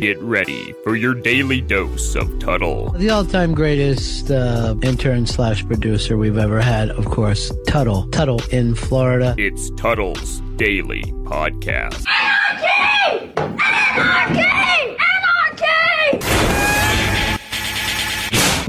Get ready for your daily dose of Tuddle. The all-time greatest uh, intern slash producer we've ever had, of course, Tuddle. Tuddle in Florida. It's Tuddle's Daily Podcast. Anarchy! Anarchy! Anarchy!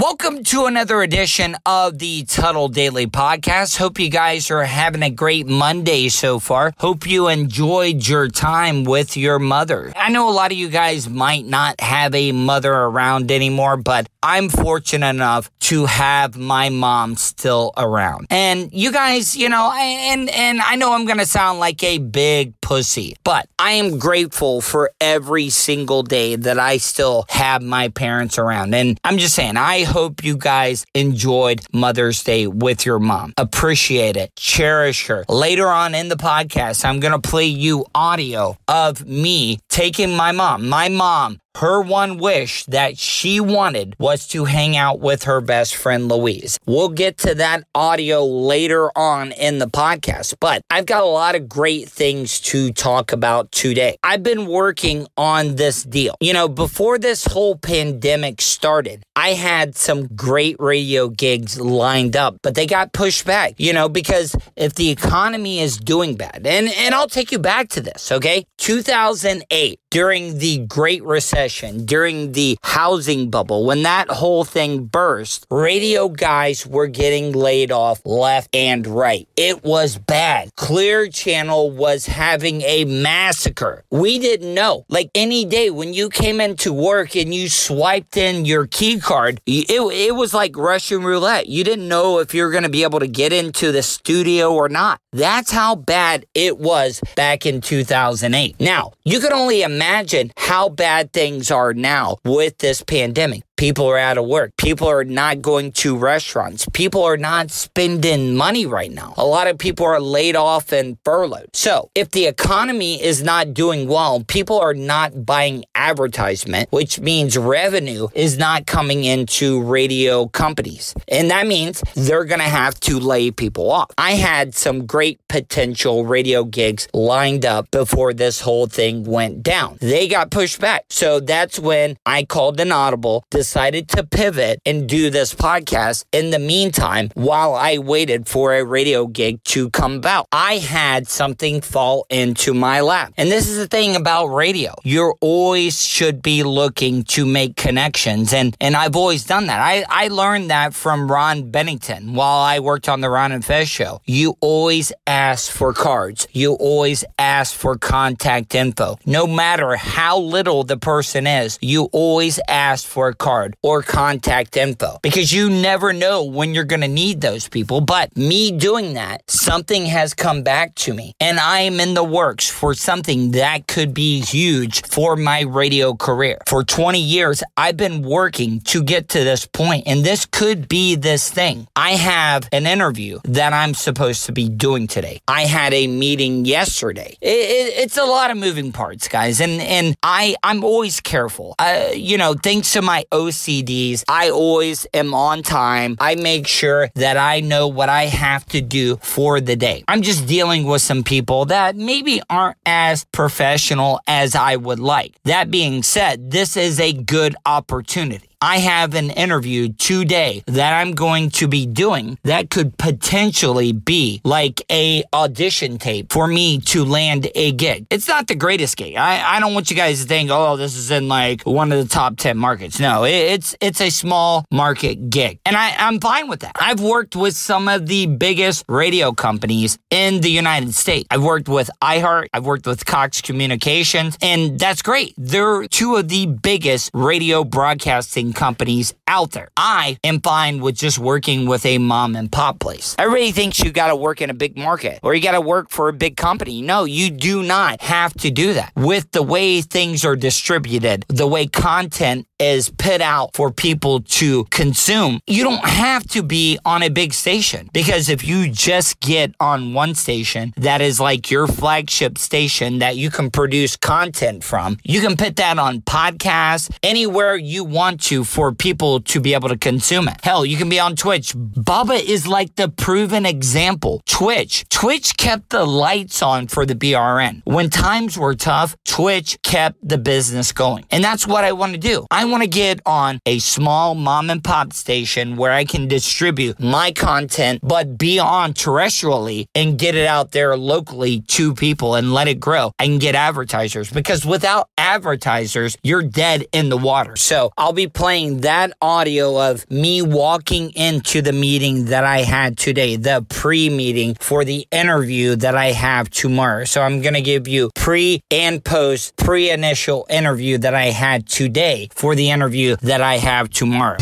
Welcome to another edition of the Tuddle Daily Podcast. Hope you guys are having a great Monday so far. Hope you enjoyed your time with your mother. I know a lot of you guys might not have a mother around anymore, but I'm fortunate enough to have my mom still around. And you guys, you know, and and I know I'm going to sound like a big pussy, but I am grateful for every single day that I still have my parents around. And I'm just saying, I hope you guys enjoyed Mother's Day with your mom. Appreciate it. Cherish her. Later on in the podcast, I'm going to play you audio of me taking my mom, my mom her one wish that she wanted was to hang out with her best friend Louise. We'll get to that audio later on in the podcast, but I've got a lot of great things to talk about today. I've been working on this deal. You know, before this whole pandemic started, I had some great radio gigs lined up, but they got pushed back, you know, because if the economy is doing bad, and, and I'll take you back to this, okay? 2008, during the Great Recession, during the housing bubble, when that whole thing burst, radio guys were getting laid off left and right. It was bad. Clear Channel was having a massacre. We didn't know. Like any day when you came into work and you swiped in your key card, it, it was like Russian roulette. You didn't know if you were going to be able to get into the studio or not. That's how bad it was back in 2008. Now, you can only imagine how bad things are now with this pandemic. People are out of work. People are not going to restaurants. People are not spending money right now. A lot of people are laid off and furloughed. So, if the economy is not doing well, people are not buying advertisement, which means revenue is not coming into radio companies. And that means they're going to have to lay people off. I had some great potential radio gigs lined up before this whole thing went down. They got pushed back. So, that's when I called an audible, decided to pivot and do this podcast in the meantime while I waited for a radio gig to come about. I had something fall into my lap. And this is the thing about radio. You always should be looking to make connections. And, and I've always done that. I, I learned that from Ron Bennington while I worked on the Ron and Fez show. You always ask for cards. You always ask for contact info. No matter how little the person is, you always ask for a card or contact info because you never know when you're going to need those people. But me doing that, something has come back to me and I am in the works for something that could be huge for my radio career. For 20 years, I've been working to get to this point and this could be this thing. I have an interview that I'm supposed to be doing today. I had a meeting yesterday. It, it, it's a lot of moving parts, guys. And, and I, I'm always careful. Uh, you know, thanks to my OCDs, I always am on time. I make sure that I know what I have to do for the day. I'm just dealing with some people that maybe aren't as professional as I would like. That being said, this is a good opportunity. I have an interview today that I'm going to be doing that could potentially be like a audition tape for me to land a gig. It's not the greatest gig. I, I don't want you guys to think, oh, this is in like one of the top 10 markets. No, it, it's it's a small market gig. And I, I'm fine with that. I've worked with some of the biggest radio companies in the United States. I've worked with iHeart, I've worked with Cox Communications, and that's great. They're two of the biggest radio broadcasting companies out there. I am fine with just working with a mom and pop place. Everybody thinks you got to work in a big market or you got to work for a big company. No, you do not have to do that. With the way things are distributed, the way content is put out for people to consume, you don't have to be on a big station because if you just get on one station that is like your flagship station that you can produce content from, you can put that on podcasts anywhere you want to for people to be able to consume it. Hell, you can be on Twitch. Bubba is like the proven example. Twitch. Twitch kept the lights on for the BRN. When times were tough, Twitch kept the business going. And that's what I want to do. I want to get on a small mom and pop station where I can distribute my content, but be on terrestrially and get it out there locally to people and let it grow and get advertisers because without advertisers, you're dead in the water. So I'll be playing that audio of me walking into the meeting that I had today, the pre meeting for the interview that I have tomorrow. So I'm going to give you pre and post, pre initial interview that I had today for the interview that I have tomorrow.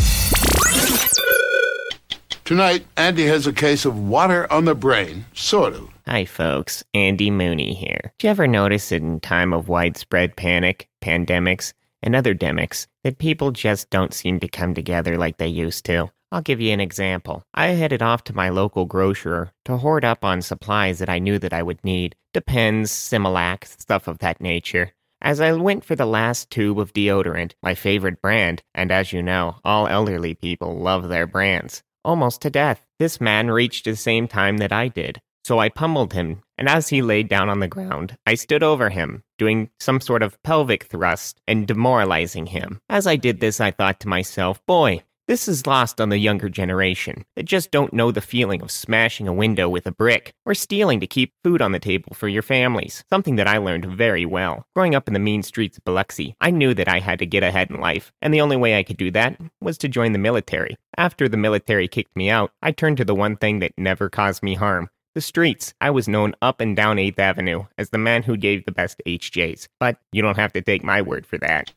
Tonight, Andy has a case of water on the brain, sort of. Hi, folks. Andy Mooney here. Do you ever notice in time of widespread panic, pandemics, and other demics that people just don't seem to come together like they used to? I'll give you an example. I headed off to my local grocer to hoard up on supplies that I knew that I would need. Depends, Similac, stuff of that nature. As I went for the last tube of deodorant, my favorite brand, and as you know, all elderly people love their brands, almost to death, this man reached the same time that I did. So I pummeled him, and as he lay down on the ground, I stood over him, doing some sort of pelvic thrust and demoralizing him. As I did this, I thought to myself, boy, this is lost on the younger generation that just don't know the feeling of smashing a window with a brick or stealing to keep food on the table for your families. Something that I learned very well. Growing up in the mean streets of Biloxi, I knew that I had to get ahead in life, and the only way I could do that was to join the military. After the military kicked me out, I turned to the one thing that never caused me harm the streets. I was known up and down 8th Avenue as the man who gave the best HJs, but you don't have to take my word for that.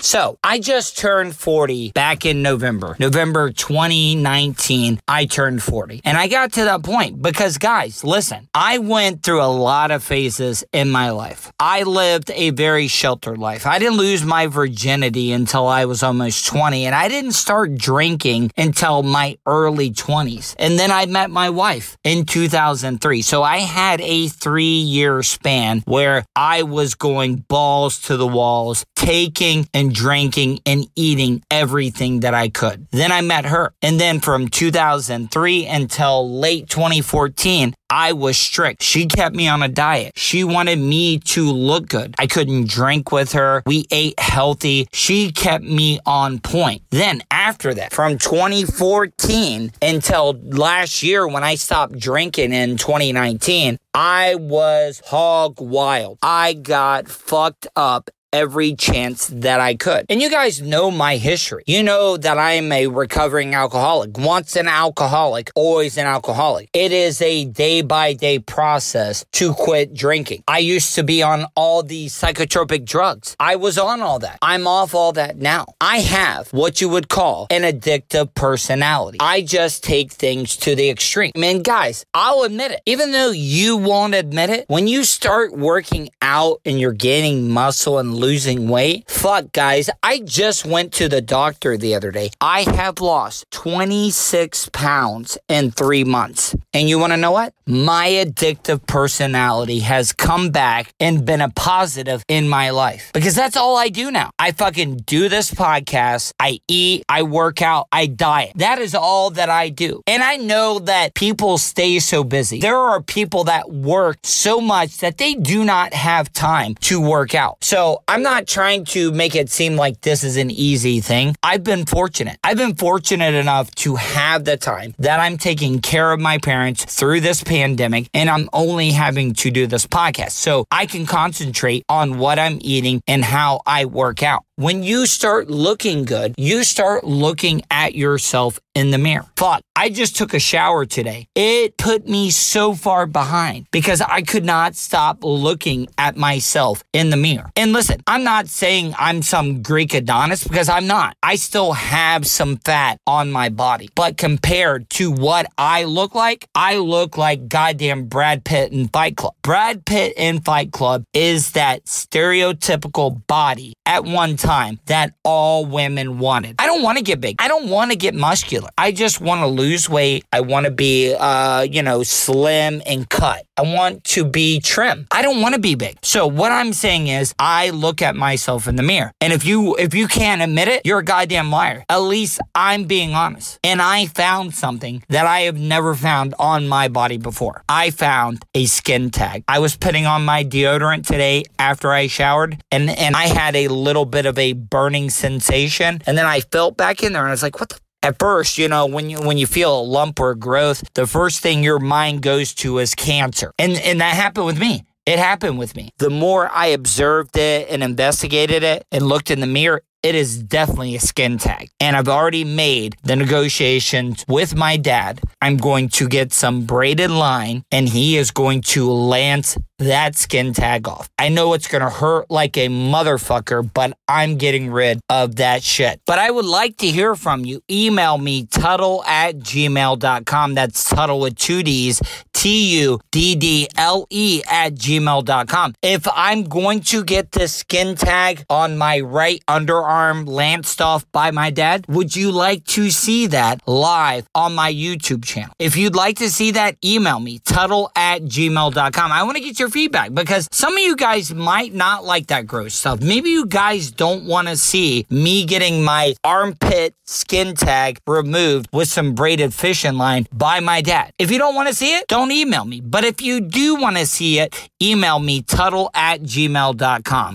So I just turned 40 back in November. November 2019, I turned 40. And I got to that point because, guys, listen, I went through a lot of phases in my life. I lived a very sheltered life. I didn't lose my virginity until I was almost 20, and I didn't start drinking until my early 20s. And then I met my wife in 2003. So I had a three year span where I was going balls to the walls, taking and drinking and eating everything that I could. Then I met her. And then from 2003 until late 2014, I was strict. She kept me on a diet. She wanted me to look good. I couldn't drink with her. We ate healthy. She kept me on point. Then after that, from 2014 until last year when I stopped drinking in 2019, I was hog wild. I got fucked up every chance that I could. And you guys know my history. You know that I am a recovering alcoholic. Once an alcoholic, always an alcoholic. It is a day by day process to quit drinking. I used to be on all these psychotropic drugs. I was on all that. I'm off all that now. I have what you would call an addictive personality. I just take things to the extreme. I mean, guys, I'll admit it. Even though you won't admit it, when you start working out and you're gaining muscle and losing weight. Fuck, guys. I just went to the doctor the other day. I have lost 26 pounds in three months. And you want to know what? My addictive personality has come back and been a positive in my life because that's all I do now. I fucking do this podcast. I eat, I work out, I diet. That is all that I do. And I know that people stay so busy. There are people that work so much that they do not have time to work out. So I'm not trying to make it seem like this is an easy thing. I've been fortunate. I've been fortunate enough to have the time that I'm taking care of my parents through this pandemic and I'm only having to do this podcast. So I can concentrate on what I'm eating and how I work out. When you start looking good, you start looking at yourself in the mirror. Fuck, I just took a shower today. It put me so far behind because I could not stop looking at myself in the mirror. And listen, I'm not saying I'm some Greek Adonis because I'm not. I still have some fat on my body. But compared to what I look like, I look like goddamn Brad Pitt in Fight Club. Brad Pitt in Fight Club is that stereotypical body at one time that all women wanted. I don't want to get big. I don't want to get muscular. I just want to lose weight. I want to be, uh, you know, slim and cut. I want to be trim. I don't want to be big. So what I'm saying is I look at myself in the mirror. And if you if you can't admit it, you're a goddamn liar. At least I'm being honest. And I found something that I have never found on my body before. I found a skin tag. I was putting on my deodorant today after I showered and and I had a little bit of a burning sensation and then I felt back in there and I was like, what the at first, you know, when you when you feel a lump or a growth, the first thing your mind goes to is cancer. And and that happened with me. It happened with me. The more I observed it and investigated it and looked in the mirror, it is definitely a skin tag. And I've already made the negotiations with my dad. I'm going to get some braided line and he is going to lance that skin tag off. I know it's going to hurt like a motherfucker, but I'm getting rid of that shit. But I would like to hear from you. Email me, Tuddle at gmail.com. That's Tuddle with two D's, T U D D L E at gmail.com. If I'm going to get this skin tag on my right underarm lanced off by my dad, would you like to see that live on my YouTube channel? If you'd like to see that, email me, Tuddle at gmail.com. I want to get your feedback because some of you guys might not like that gross stuff. Maybe you guys don't want to see me getting my armpit skin tag removed with some braided fishing line by my dad. If you don't want to see it, don't email me. But if you do want to see it, email me, tuddle at gmail.com.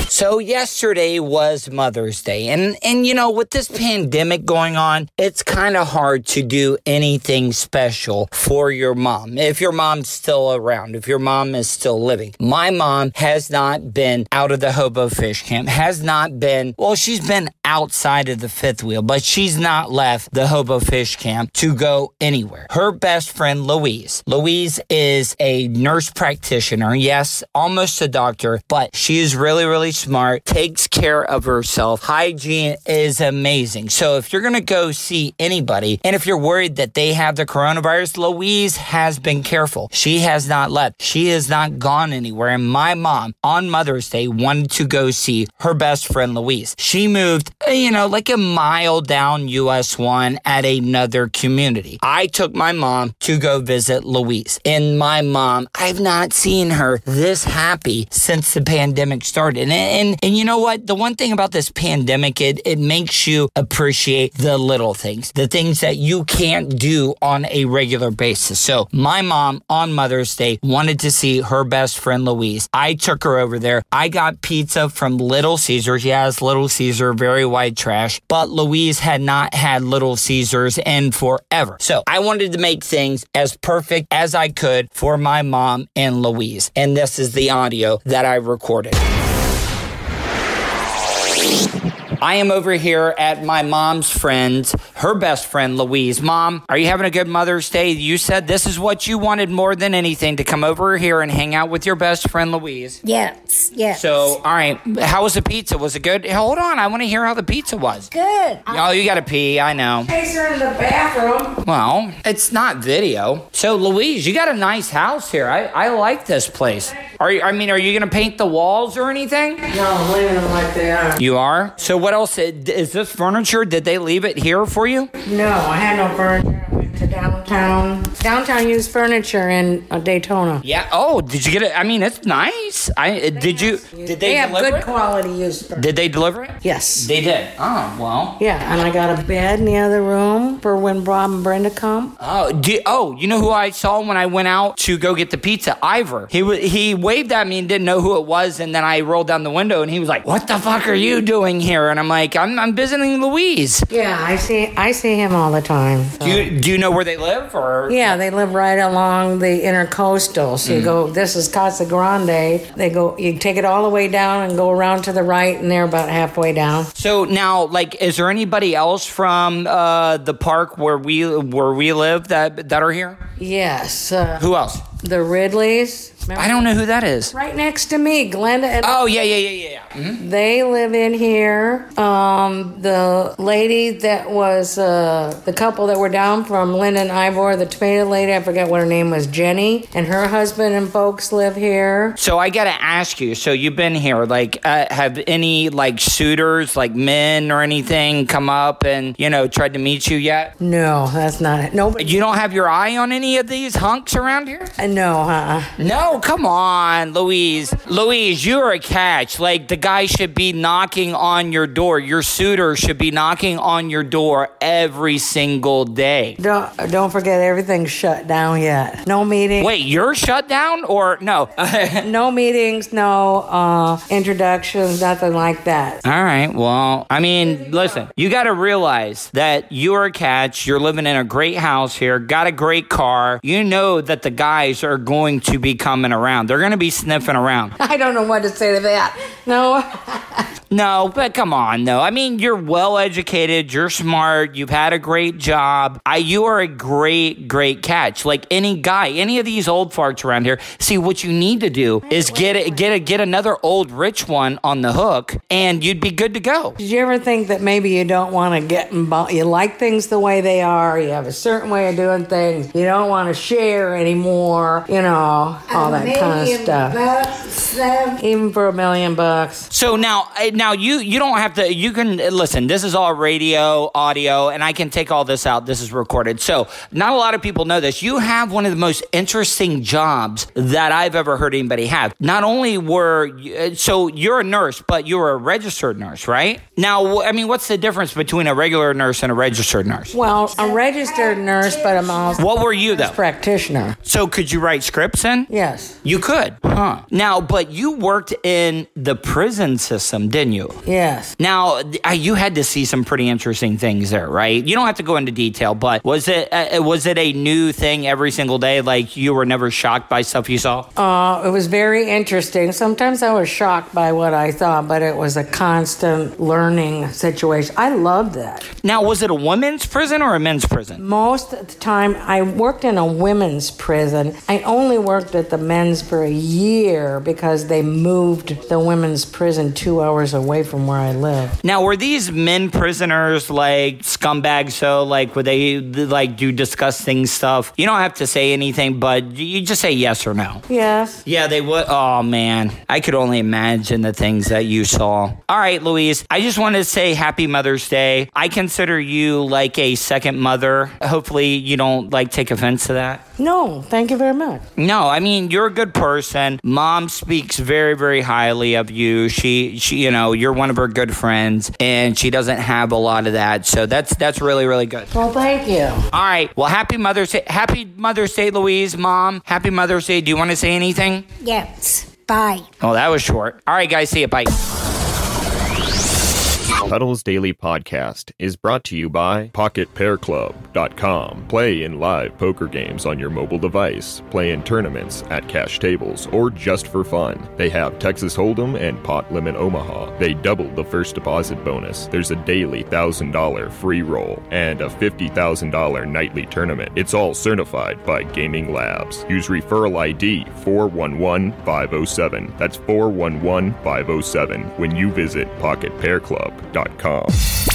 So yesterday was Mother's Day and and you know with this pandemic going on it's kind of hard to do anything special for your mom if your mom's still around if your mom is still living. My mom has not been out of the hobo fish camp has not been well she's been outside of the fifth wheel but she's not left the hobo fish camp to go anywhere. Her best friend Louise. Louise is a nurse practitioner. Yes, almost a doctor, but she is really really smart, takes care of herself. Hygiene is amazing. So if you're going to go see anybody, and if you're worried that they have the coronavirus, Louise has been careful. She has not left. She has not gone anywhere. And my mom on Mother's Day wanted to go see her best friend Louise. She moved, uh, you know, like a mile down US 1 at another community. I took my mom to go visit Louise. And my mom, I've not seen her this happy since the pandemic started. And, and, and you know what? The one thing about this pandemic, it, it makes you appreciate the little things, the things that you can't do on a regular basis. So my mom on Mother's Day wanted to see her best friend Louise. I took her over there. I got pizza from Little Caesars. Yes, Little Caesar, very white trash, but Louise had not had Little Caesars in forever. So I wanted to make things as perfect as I could for my mom and Louise. And this is the audio that I recorded. you I am over here at my mom's friend, her best friend, Louise. Mom, are you having a good Mother's Day? You said this is what you wanted more than anything to come over here and hang out with your best friend, Louise. Yes, yes. So, all right, how was the pizza? Was it good? Hold on, I want to hear how the pizza was. good. Oh, you got to pee. I know. Takes her in the bathroom. Well, it's not video. So, Louise, you got a nice house here. I, I like this place. Are you, I mean, are you going to paint the walls or anything? No, I'm leaving them like they are. You are? So, what else? Is this furniture? Did they leave it here for you? No, I had no furniture. I went to downtown. Downtown used furniture in uh, Daytona. Yeah. Oh, did you get it? I mean, it's nice. I did you? Did they, They have deliver good it? quality used furniture. Did they deliver it? Yes. They did. Oh well. Yeah, and I got a bed in the other room for when Bob and Brenda come. Oh, do, oh, you know who I saw when I went out to go get the pizza? Ivor. He he waved at me and didn't know who it was, and then I rolled down the window and he was like, "What the fuck are you doing here?" And I'm like, "I'm I'm visiting Louise." Yeah, I see. I see him all the time. so- Do you, do you know where they live? Live, or Yeah, they live right along the intercoastal. So Mm. you go, this is Casa Grande. They go, you take it all the way down and go around to the right, and they're about halfway down. So now, like, is there anybody else from uh, the park where we where we live that that are here? Yes. Uh, Who else? The Ridleys. I don't know who that is. Right next to me, Glenda and Oh yeah, yeah, yeah, yeah. Mhm. They live in here. Um, the lady that was uh, the couple that were down from Linden Ivor, the tomato lady, I forget what her name was, Jenny, and her husband and folks live here. So I gotta ask you. So you've been here. Like, uh, have any like suitors, like men or anything, come up and you know tried to meet you yet? No, that's not it. Nobody. You don't have your eye on any of these hunks around here? Uh, no, huh? No, come on, Louise. Louise, you're a catch. Like the guy should be knocking on your door. Your suitor should be knocking on your door every single day. Don't don't forget everything's shut down yet. No meeting. Wait, you're shut down or no? No meetings. No uh, introductions. Nothing like that. All right. Well, I mean, listen, you got to realize that you're a catch. You're living in a great house here, got a great car. You know that the guys are going to be coming around. They're going to be sniffing around. I don't know what to say to that. No. No, but come on, though. I mean, you're well educated, you're smart, you've had a great job. I, you are a great, great catch. Like any guy, any of these old farts around here. See, what you need to do is get a, get a, get another old rich one on the hook, and you'd be good to go. Did you ever think that maybe you don't want to get involved? You like things the way they are. You have a certain way of doing things. You don't want to share anymore. You know, all that kind of stuff. Even for a million bucks. So now, uh, now you you don't have to. You can listen. This is all radio, audio, and I can take all this out. This is recorded. So not a lot of people know this. You have one of the most interesting jobs that I've ever heard anybody have. Not only were you- uh, so you're a nurse, but you're a registered nurse, right? Now, I mean, what's the difference between a regular nurse and a registered nurse? Well, a registered nurse, but I'm also What were you though? practitioner. So could you write scripts in? Yes. You could, huh? Now, but you worked in the prison system, didn't you? Yes. Now, uh, you had to see some pretty interesting things there, right? You don't have to go into detail, but was it uh, was it a new thing every single day? Like you were never shocked by stuff you saw? Uh, it was very interesting. Sometimes I was shocked by what I saw, but it was a constant learning situation. I loved that. Now, was it a women's prison or a men's prison? Most of the time, I worked in a women's prison. I only worked at the men's for a year because they moved the women's prison two hours away from where I live. Now, were these men prisoners like scumbags? So, like, would they like do disgusting stuff? You don't have to say anything, but you just say yes or no. Yes. Yeah, they would. Oh man, I could only imagine the things that you saw. All right, Louise, I just wanted to say Happy Mother's Day. I consider you like a second mother. Hopefully, you don't like take offense to that. No, thank you very much. No, I mean you're a good person. Mom speaks very, very highly of you. She, she, you know, you're one of her good friends, and she doesn't have a lot of that. So that's that's really, really good. Well, thank you. All right. Well, happy Mother's Day. Happy Mother's Day, Louise, Mom. Happy Mother's Day. Do you want to say anything? Yes. Bye. Oh, that was short. All right, guys. See you. Bye. Tuddle's Daily Podcast is brought to you by PocketPairClub.com. Play in live poker games on your mobile device, play in tournaments at cash tables, or just for fun. They have Texas Hold'em and Pot Limit Omaha. They doubled the first deposit bonus. There's a daily $1,000 free roll and a $50,000 nightly tournament. It's all certified by Gaming Labs. Use referral ID 411507. That's 411507 when you visit PocketPairClub.com. Inc.com.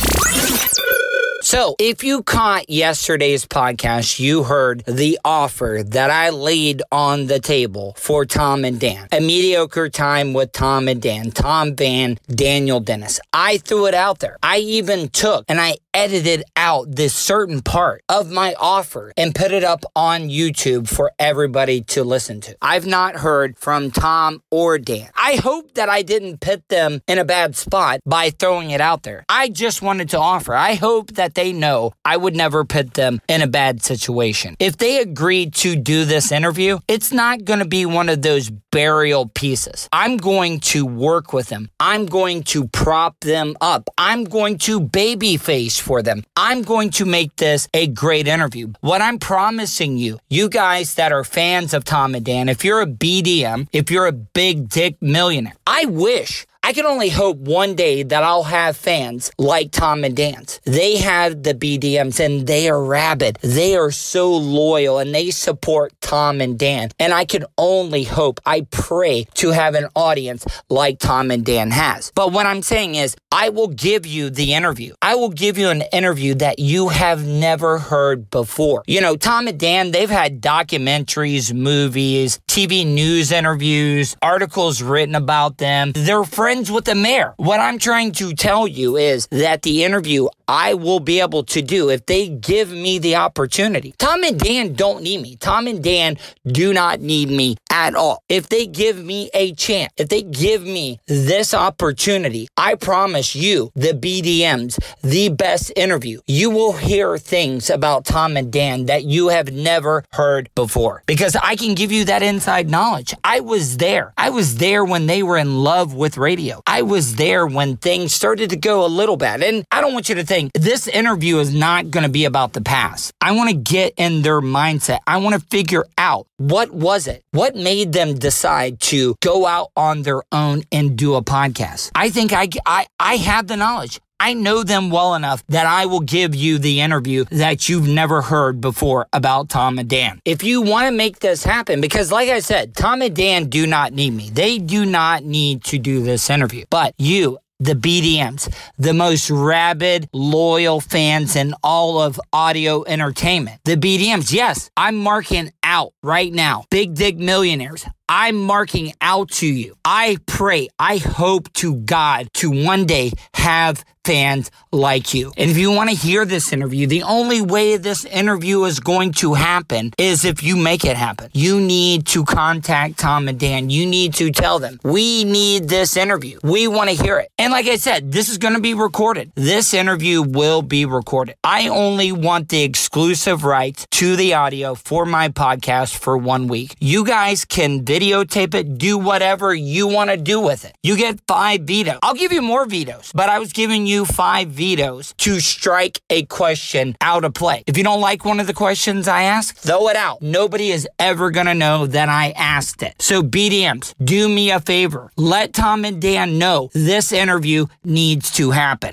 So, if you caught yesterday's podcast, you heard the offer that I laid on the table for Tom and Dan. A mediocre time with Tom and Dan. Tom Van, Daniel Dennis. I threw it out there. I even took and I edited out this certain part of my offer and put it up on YouTube for everybody to listen to. I've not heard from Tom or Dan. I hope that I didn't put them in a bad spot by throwing it out there. I just wanted to offer. I hope that they know I would never put them in a bad situation. If they agreed to do this interview, it's not going to be one of those burial pieces. I'm going to work with them. I'm going to prop them up. I'm going to baby face for them. I'm going to make this a great interview. What I'm promising you, you guys that are fans of Tom and Dan, if you're a BDM, if you're a big dick millionaire, I wish I can only hope one day that I'll have fans like Tom and Dan's. They have the BDMs and they are rabid. They are so loyal and they support Tom and Dan. And I can only hope, I pray to have an audience like Tom and Dan has. But what I'm saying is, I will give you the interview. I will give you an interview that you have never heard before. You know, Tom and Dan, they've had documentaries, movies, TV news interviews, articles written about them. They're friends friends with the mayor. What I'm trying to tell you is that the interview I will be able to do if they give me the opportunity. Tom and Dan don't need me. Tom and Dan do not need me at all. If they give me a chance, if they give me this opportunity, I promise you, the BDMs, the best interview. You will hear things about Tom and Dan that you have never heard before because I can give you that inside knowledge. I was there. I was there when they were in love with radio. I was there when things started to go a little bad. And I don't want you to think this interview is not going to be about the past. I want to get in their mindset. I want to figure out what was it? What made them decide to go out on their own and do a podcast? I think I, I, I have the knowledge. I know them well enough that I will give you the interview that you've never heard before about Tom and Dan. If you want to make this happen, because like I said, Tom and Dan do not need me. They do not need to do this interview. But you, the BDMs, the most rabid, loyal fans in all of audio entertainment. The BDMs, yes, I'm marking out right now. Big Dick Millionaires. I'm marking out to you. I pray, I hope to God to one day have fans like you. And if you want to hear this interview, the only way this interview is going to happen is if you make it happen. You need to contact Tom and Dan. You need to tell them, we need this interview. We want to hear it. And like I said, this is going to be recorded. This interview will be recorded. I only want the exclusive rights to the audio for my podcast for one week. You guys can videotape it, do whatever you want to do with it. You get five vetoes. I'll give you more vetoes, but I was giving you five vetoes to strike a question out of play. If you don't like one of the questions I ask, throw it out. Nobody is ever going to know that I asked it. So, BDMs, do me a favor. Let Tom and Dan know this interview needs to happen.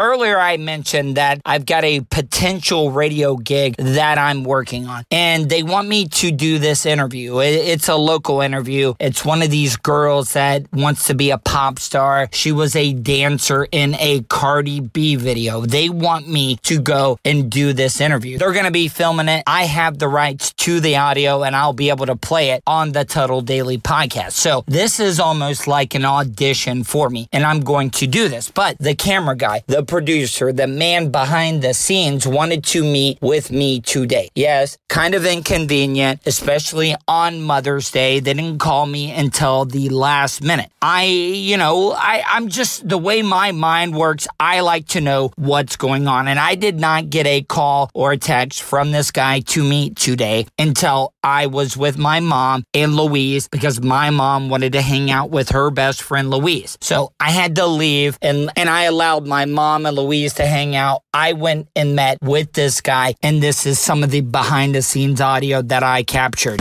Earlier, I mentioned that I've got a potential radio gig that I'm working on, and they want me to do this interview. It's a local interview. It's one of these girls that wants to be a pop star. She was a dancer in a Cardi B video. They want me to go and do this interview. They're going to be filming it. I have the rights to the audio, and I'll be able to play it on the Tuddle Daily podcast. So this is almost like an audition for me, and I'm going to do this. But the camera guy, the producer, the man behind the scenes, wanted to meet with me today. Yes, kind of inconvenient, especially on Mother's Day. They didn't call me until the last minute. I, you know, I, I'm just the way my mind works. I like to know what's going on. And I did not get a call or a text from this guy to meet today until I was with my mom and Louise because my mom wanted to hang out with her best friend Louise. So I had to leave and, and I allowed my mom and Louise to hang out. I went and met with this guy, and this is some of the behind the scenes audio that I captured.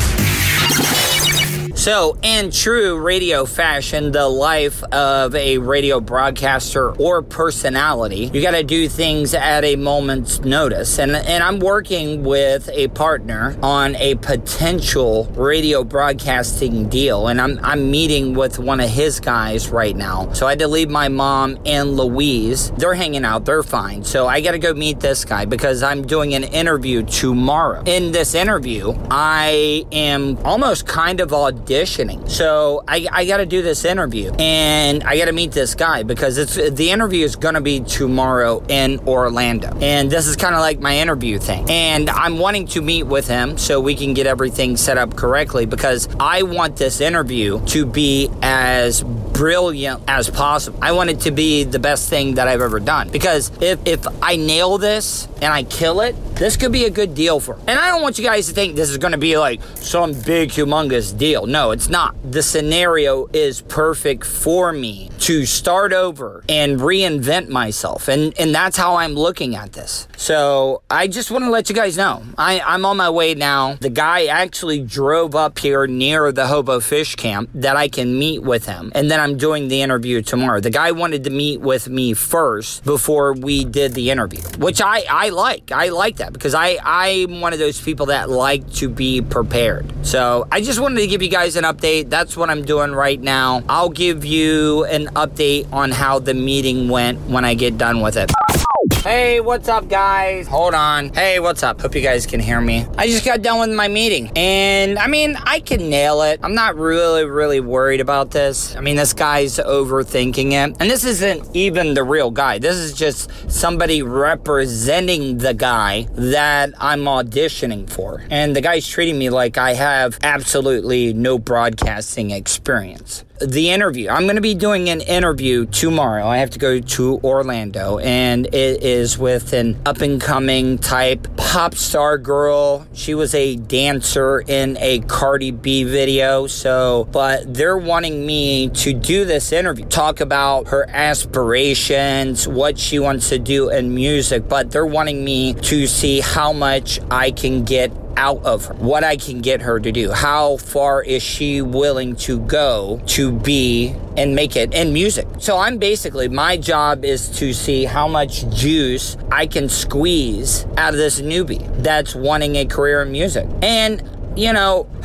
So, in true radio fashion, the life of a radio broadcaster or personality, you got to do things at a moment's notice. And, and I'm working with a partner on a potential radio broadcasting deal. And I'm, I'm meeting with one of his guys right now. So, I had to leave my mom and Louise. They're hanging out, they're fine. So, I got to go meet this guy because I'm doing an interview tomorrow. In this interview, I am almost kind of auditioning auditioning. So I, I got to do this interview and I got to meet this guy because it's the interview is going to be tomorrow in Orlando. And this is kind of like my interview thing. And I'm wanting to meet with him so we can get everything set up correctly because I want this interview to be as brilliant as possible. I want it to be the best thing that I've ever done. Because if, if I nail this and I kill it, this could be a good deal for. And I don't want you guys to think this is going to be like some big, humongous deal. No, it's not. The scenario is perfect for me to start over and reinvent myself. And, and that's how I'm looking at this. So I just want to let you guys know I, I'm on my way now. The guy actually drove up here near the Hobo Fish Camp that I can meet with him. And then I'm doing the interview tomorrow. The guy wanted to meet with me first before we did the interview, which I, I like. I like that because I, I'm one of those people that like to be prepared. So I just wanted to give you guys an update. That's what I'm doing right now. I'll give you an update on how the meeting went when I get done with it. Hey, what's up, guys? Hold on. Hey, what's up? Hope you guys can hear me. I just got done with my meeting, and I mean, I can nail it. I'm not really, really worried about this. I mean, this guy's overthinking it, and this isn't even the real guy. This is just somebody representing the guy that I'm auditioning for, and the guy's treating me like I have absolutely no broadcasting experience the interview. I'm going to be doing an interview tomorrow. I have to go to Orlando, and it is with an up and coming type pop star girl. She was a dancer in a Cardi B video. So, but they're wanting me to do this interview, talk about her aspirations, what she wants to do in music, but they're wanting me to see how much I can get out of her, what I can get her to do. How far is she willing to go to be and make it in music? So I'm basically, my job is to see how much juice I can squeeze out of this newbie that's wanting a career in music. And, you know,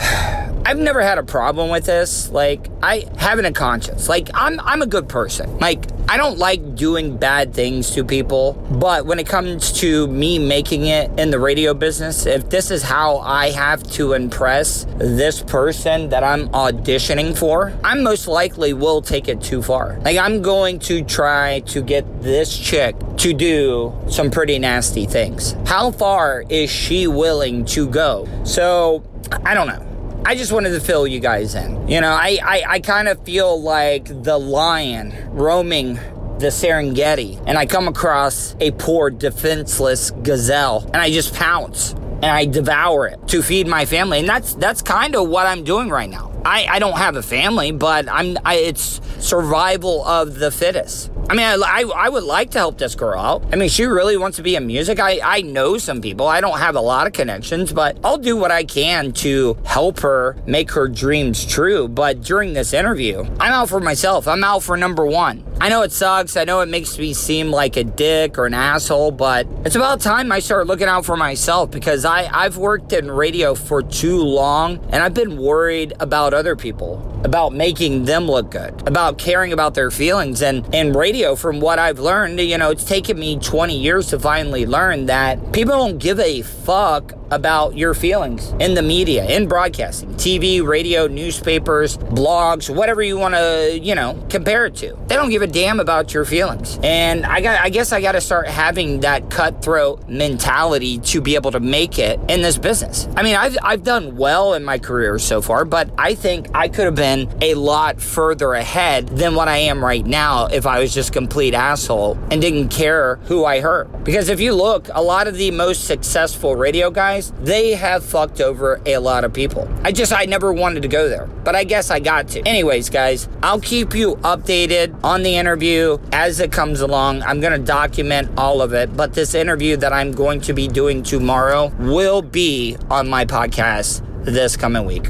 I've never had a problem with this. Like, I having a conscience. Like, I'm I'm a good person. Like, I don't like doing bad things to people, but when it comes to me making it in the radio business, if this is how I have to impress this person that I'm auditioning for, I most likely will take it too far. Like, I'm going to try to get this chick to do some pretty nasty things. How far is she willing to go? So, I don't know. I just wanted to fill you guys in. You know, I, I, I kind of feel like the lion roaming the Serengeti, and I come across a poor, defenseless gazelle, and I just pounce and I devour it to feed my family, and that's that's kind of what I'm doing right now. I, I don't have a family, but I'm I, it's survival of the fittest. I mean, I, I, I, would like to help this girl out. I mean, she really wants to be in music. I, I know some people. I don't have a lot of connections, but I'll do what I can to help her make her dreams true. But during this interview, I'm out for myself. I'm out for number one. I know it sucks. I know it makes me seem like a dick or an asshole, but it's about time I start looking out for myself because I, I've worked in radio for too long and I've been worried about other people, about making them look good, about caring about their feelings. And in radio, from what I've learned, you know, it's taken me 20 years to finally learn that people don't give a fuck about your feelings in the media, in broadcasting, TV, radio, newspapers, blogs, whatever you want to, you know, compare it to. They don't give a damn about your feelings. And I got I guess I got to start having that cutthroat mentality to be able to make it in this business. I mean, I've I've done well in my career so far, but I think I could have been a lot further ahead than what I am right now if I was just complete asshole and didn't care who I hurt. Because if you look, a lot of the most successful radio guys, they have fucked over a lot of people. I just I never wanted to go there, but I guess I got to. Anyways, guys, I'll keep you updated on the interview as it comes along. I'm going to document all of it, but this interview that I'm going to be doing tomorrow will be on my podcast this coming week.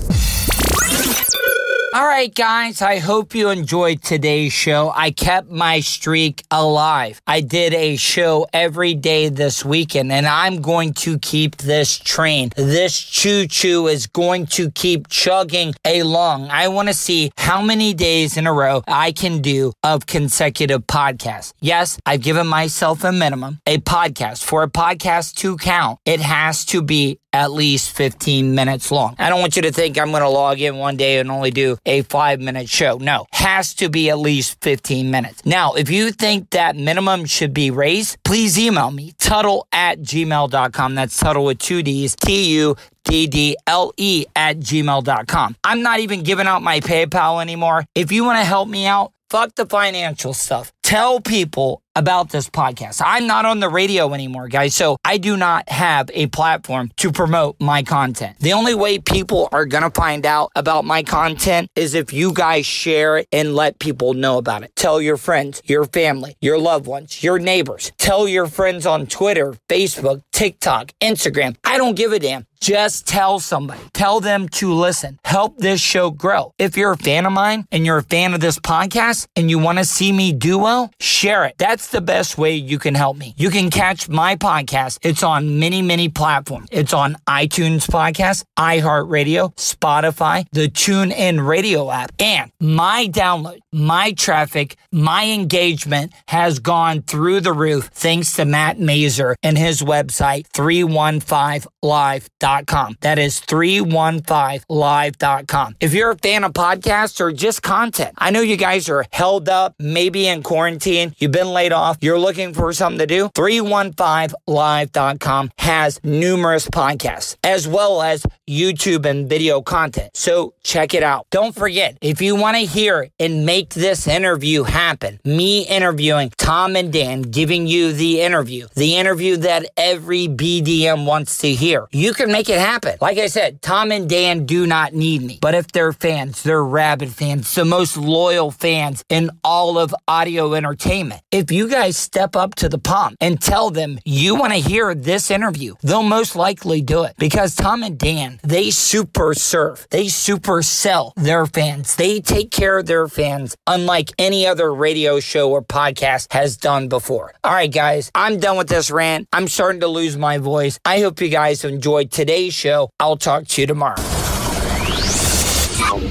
All right, guys, I hope you enjoyed today's show. I kept my streak alive. I did a show every day this weekend, and I'm going to keep this train. This choo choo is going to keep chugging along. I want to see how many days in a row I can do of consecutive podcasts. Yes, I've given myself a minimum, a podcast. For a podcast to count, it has to be at least 15 minutes long. I don't want you to think I'm going to log in one day and only do a five minute show. No, has to be at least 15 minutes. Now, if you think that minimum should be raised, please email me, Tuddle at gmail.com. That's Tuddle with two D's, T U D-D-L-E at gmail.com. I'm not even giving out my PayPal anymore. If you want to help me out, fuck the financial stuff. Tell people about this podcast. I'm not on the radio anymore, guys, so I do not have a platform to promote my content. The only way people are going to find out about my content is if you guys share it and let people know about it. Tell your friends, your family, your loved ones, your neighbors. Tell your friends on Twitter, Facebook, TikTok, Instagram. I don't give a damn. Just tell somebody. Tell them to listen. Help this show grow. If you're a fan of mine and you're a fan of this podcast and you want to see me do well, share it. That's the best way you can help me. You can catch my podcast. It's on many, many platforms. It's on iTunes podcast, iHeartRadio, Spotify, the TuneIn radio app, and my download, my traffic, my engagement has gone through the roof thanks to Matt Mazer and his website, 315live.com. That is 315live.com. If you're a fan of podcasts or just content, I know you guys are held up, maybe in quarantine, you've been laid off, you're looking for something to do. 315live.com has numerous podcasts as well as YouTube and video content. So check it out. Don't forget, if you want to hear and make this interview happen, me interviewing Tom and Dan, giving you the interview, the interview that every BDM wants to hear, you can make it happen. Like I said, Tom and Dan do not need me, but if they're fans, they're rabid fans, the most loyal fans in all of audio entertainment. If you guys step up to the pump and tell them you want to hear this interview, they'll most likely do it because Tom and Dan, they super serve, they super sell their fans. They take care of their fans unlike any other radio show or podcast has done before. All right, guys, I'm done with this rant. I'm starting to lose my voice. I hope you guys enjoyed today's show. I'll talk to you tomorrow.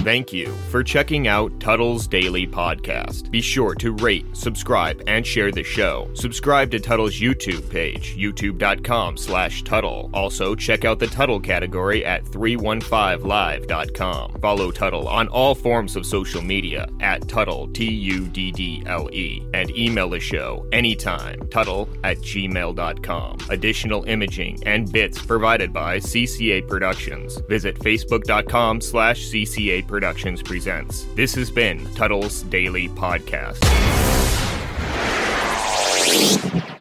Thank you for checking out Tuddle's Daily Podcast. Be sure to rate, subscribe, and share the show. Subscribe to Tuddle's YouTube page, youtube.com slash Tuddle. Also, check out the Tuddle category at 315live.com. Follow Tuddle on all forms of social media at Tuddle, T-U-D-D-L-E, and email the show anytime, Tuddle at gmail.com. Additional imaging and bits provided by CCA Productions. Visit facebook.com slash CCA Productions presents. This has been Tuddle's Daily Podcast.